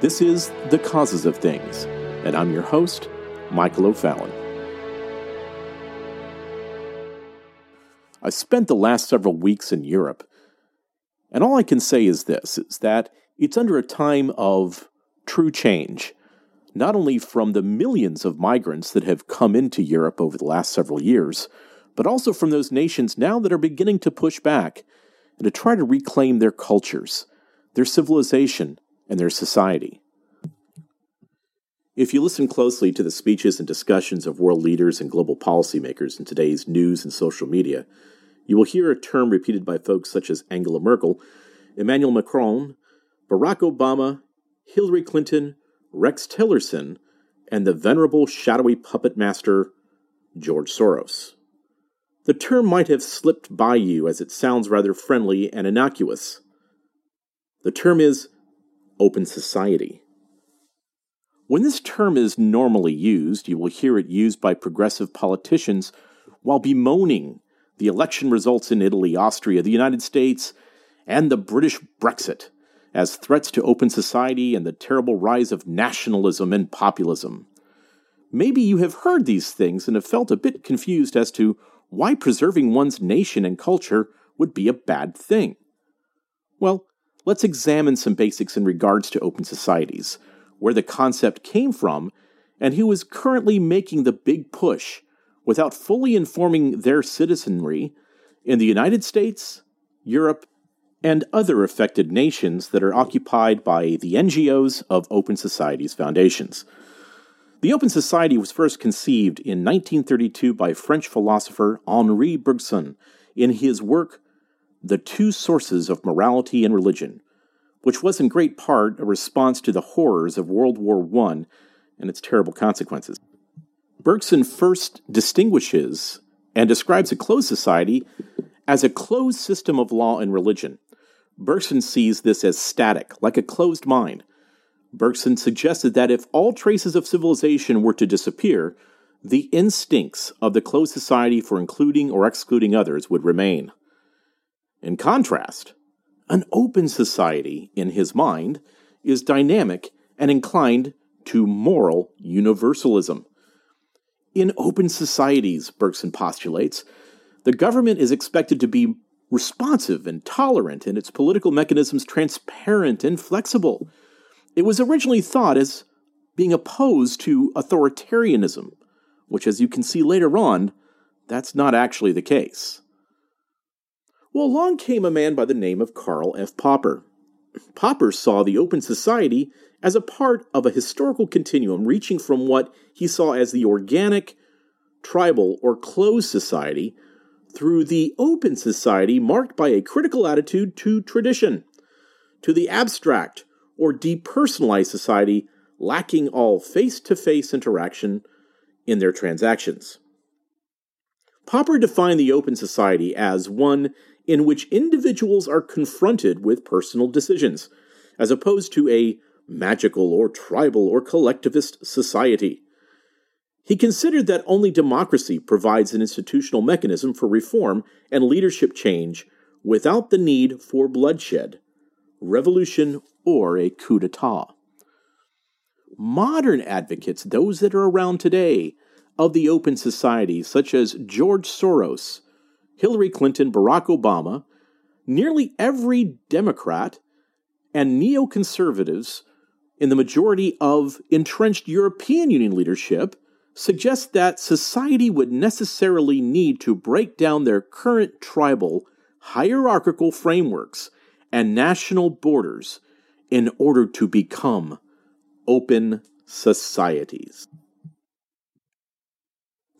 This is The Causes of Things, and I'm your host, Michael O'Fallon. I spent the last several weeks in Europe, and all I can say is this is that it's under a time of true change, not only from the millions of migrants that have come into Europe over the last several years, but also from those nations now that are beginning to push back and to try to reclaim their cultures, their civilization, and their society. If you listen closely to the speeches and discussions of world leaders and global policymakers in today's news and social media, you will hear a term repeated by folks such as Angela Merkel, Emmanuel Macron, Barack Obama, Hillary Clinton, Rex Tillerson, and the venerable shadowy puppet master, George Soros. The term might have slipped by you as it sounds rather friendly and innocuous. The term is open society. When this term is normally used, you will hear it used by progressive politicians while bemoaning the election results in Italy, Austria, the United States, and the British Brexit as threats to open society and the terrible rise of nationalism and populism. Maybe you have heard these things and have felt a bit confused as to why preserving one's nation and culture would be a bad thing. Well, let's examine some basics in regards to open societies, where the concept came from, and who is currently making the big push without fully informing their citizenry in the United States, Europe, and other affected nations that are occupied by the NGOs of Open Societies Foundations. The Open Society was first conceived in 1932 by French philosopher Henri Bergson in his work The Two Sources of Morality and Religion, which was in great part a response to the horrors of World War I and its terrible consequences. Bergson first distinguishes and describes a closed society as a closed system of law and religion. Bergson sees this as static, like a closed mind, Bergson suggested that if all traces of civilization were to disappear, the instincts of the closed society for including or excluding others would remain. In contrast, an open society, in his mind, is dynamic and inclined to moral universalism. In open societies, Bergson postulates, the government is expected to be responsive and tolerant, and its political mechanisms transparent and flexible. It was originally thought as being opposed to authoritarianism, which, as you can see later on, that's not actually the case. Well, along came a man by the name of Karl F. Popper. Popper saw the Open Society as a part of a historical continuum reaching from what he saw as the organic, tribal, or closed society through the open society marked by a critical attitude to tradition, to the abstract, or depersonalized society lacking all face to face interaction in their transactions. Popper defined the open society as one in which individuals are confronted with personal decisions, as opposed to a magical or tribal or collectivist society. He considered that only democracy provides an institutional mechanism for reform and leadership change without the need for bloodshed, revolution, or a coup d'etat. Modern advocates, those that are around today, of the open society, such as George Soros, Hillary Clinton, Barack Obama, nearly every Democrat, and neoconservatives in the majority of entrenched European Union leadership suggest that society would necessarily need to break down their current tribal, hierarchical frameworks and national borders in order to become open societies.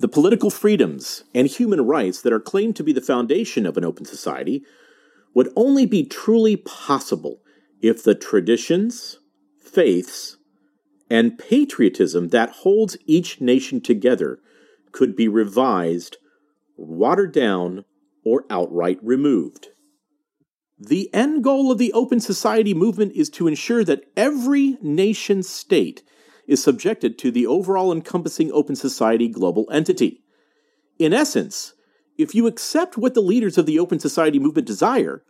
The political freedoms and human rights that are claimed to be the foundation of an open society would only be truly possible if the traditions, faiths, and patriotism that holds each nation together could be revised, watered down, or outright removed. The end goal of the Open Society movement is to ensure that every nation state is subjected to the overall encompassing Open Society global entity. In essence, if you accept what the leaders of the Open Society movement desire,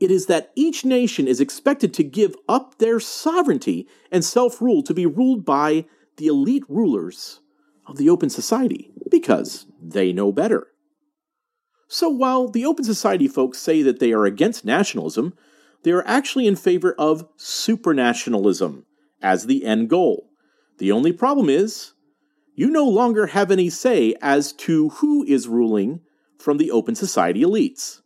it is that each nation is expected to give up their sovereignty and self rule to be ruled by the elite rulers of the open society because they know better. So while the open society folks say that they are against nationalism, they are actually in favor of supranationalism as the end goal. The only problem is you no longer have any say as to who is ruling from the open society elites.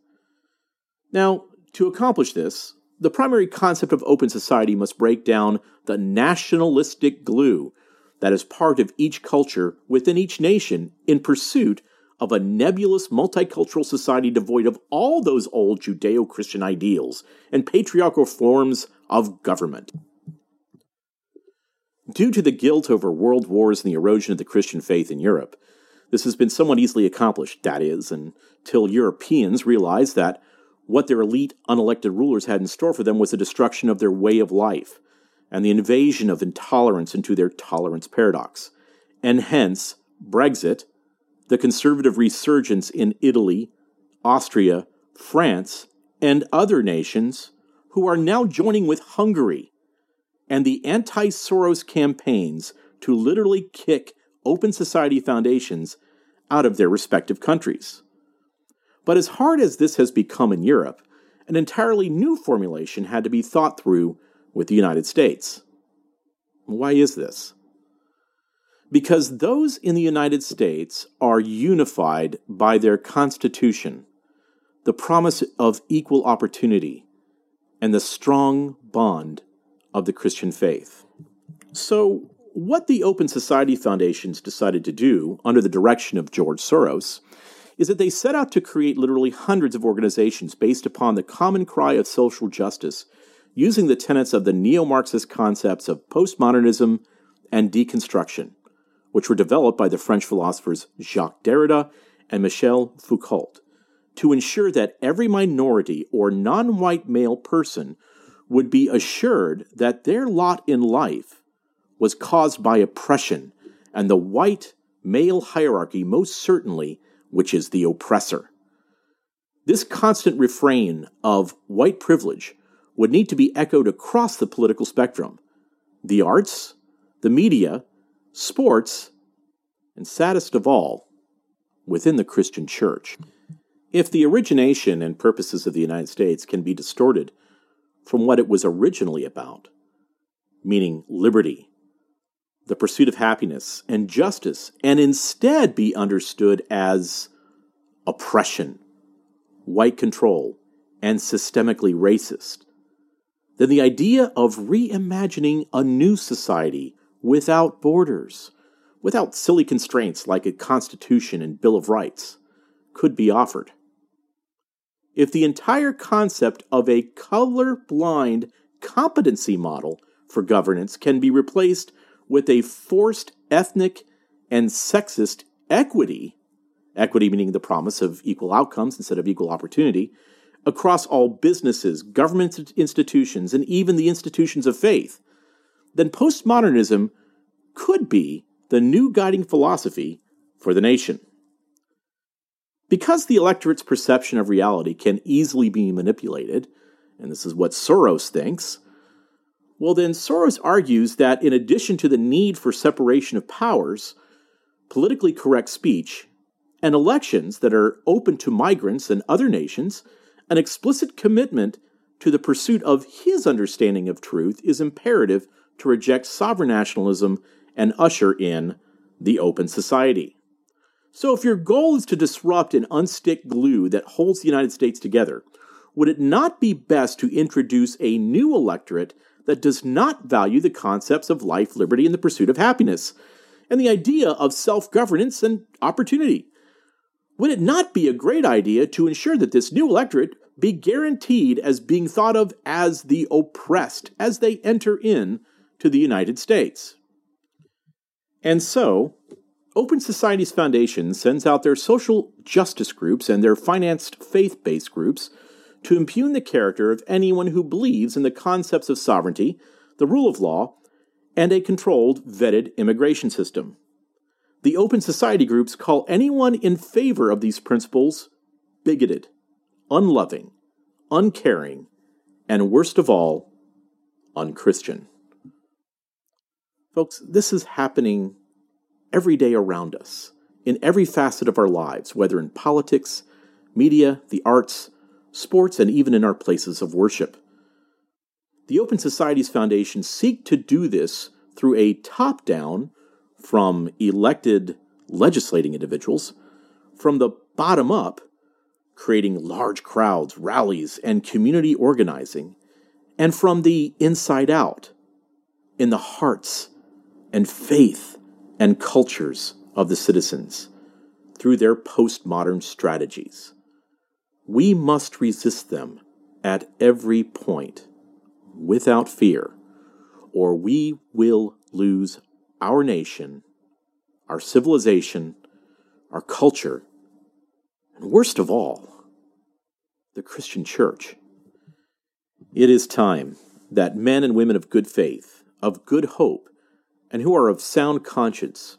Now, to accomplish this, the primary concept of open society must break down the nationalistic glue that is part of each culture within each nation in pursuit of a nebulous multicultural society devoid of all those old Judeo Christian ideals and patriarchal forms of government. Due to the guilt over world wars and the erosion of the Christian faith in Europe, this has been somewhat easily accomplished, that is, until Europeans realized that what their elite, unelected rulers had in store for them was the destruction of their way of life and the invasion of intolerance into their tolerance paradox. And hence, Brexit, the conservative resurgence in Italy, Austria, France, and other nations who are now joining with Hungary and the anti Soros campaigns to literally kick open society foundations out of their respective countries. But as hard as this has become in Europe, an entirely new formulation had to be thought through with the United States. Why is this? Because those in the United States are unified by their Constitution, the promise of equal opportunity, and the strong bond of the Christian faith. So, what the Open Society Foundations decided to do under the direction of George Soros is that they set out to create literally hundreds of organizations based upon the common cry of social justice, using the tenets of the neo Marxist concepts of postmodernism and deconstruction, which were developed by the French philosophers Jacques Derrida and Michel Foucault, to ensure that every minority or non white male person would be assured that their lot in life was caused by oppression, and the white male hierarchy most certainly which is the oppressor. This constant refrain of white privilege would need to be echoed across the political spectrum the arts, the media, sports, and saddest of all, within the Christian church. If the origination and purposes of the United States can be distorted from what it was originally about, meaning liberty, the pursuit of happiness and justice, and instead be understood as oppression, white control, and systemically racist, then the idea of reimagining a new society without borders, without silly constraints like a Constitution and Bill of Rights, could be offered. If the entire concept of a color-blind competency model for governance can be replaced with a forced ethnic and sexist equity, equity meaning the promise of equal outcomes instead of equal opportunity, across all businesses, government institutions, and even the institutions of faith, then postmodernism could be the new guiding philosophy for the nation. Because the electorate's perception of reality can easily be manipulated, and this is what Soros thinks, well, then Soros argues that in addition to the need for separation of powers, politically correct speech, and elections that are open to migrants and other nations, an explicit commitment to the pursuit of his understanding of truth is imperative to reject sovereign nationalism and usher in the open society. So, if your goal is to disrupt and unstick glue that holds the United States together, would it not be best to introduce a new electorate that does not value the concepts of life, liberty, and the pursuit of happiness, and the idea of self governance and opportunity. Would it not be a great idea to ensure that this new electorate be guaranteed as being thought of as the oppressed as they enter in to the United States? And so, Open Societies Foundation sends out their social justice groups and their financed faith based groups to impugn the character of anyone who believes in the concepts of sovereignty, the rule of law, and a controlled, vetted immigration system. The open society groups call anyone in favor of these principles bigoted, unloving, uncaring, and worst of all, unchristian. Folks, this is happening every day around us, in every facet of our lives, whether in politics, media, the arts, sports, and even in our places of worship. The Open Societies Foundation seek to do this through a top down, from elected legislating individuals, from the bottom up, creating large crowds, rallies, and community organizing, and from the inside out, in the hearts and faith and cultures of the citizens through their postmodern strategies. We must resist them at every point without fear, or we will lose our nation, our civilization, our culture, and worst of all, the Christian church. It is time that men and women of good faith, of good hope, and who are of sound conscience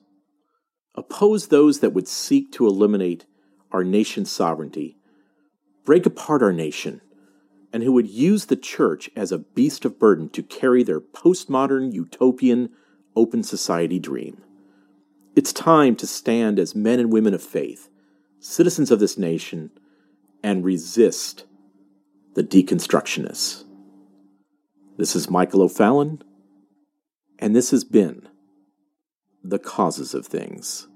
oppose those that would seek to eliminate our nation's sovereignty, break apart our nation, and who would use the church as a beast of burden to carry their postmodern, utopian, open society dream. It's time to stand as men and women of faith, citizens of this nation, and resist the deconstructionists. This is Michael O'Fallon, and this has been The Causes of Things.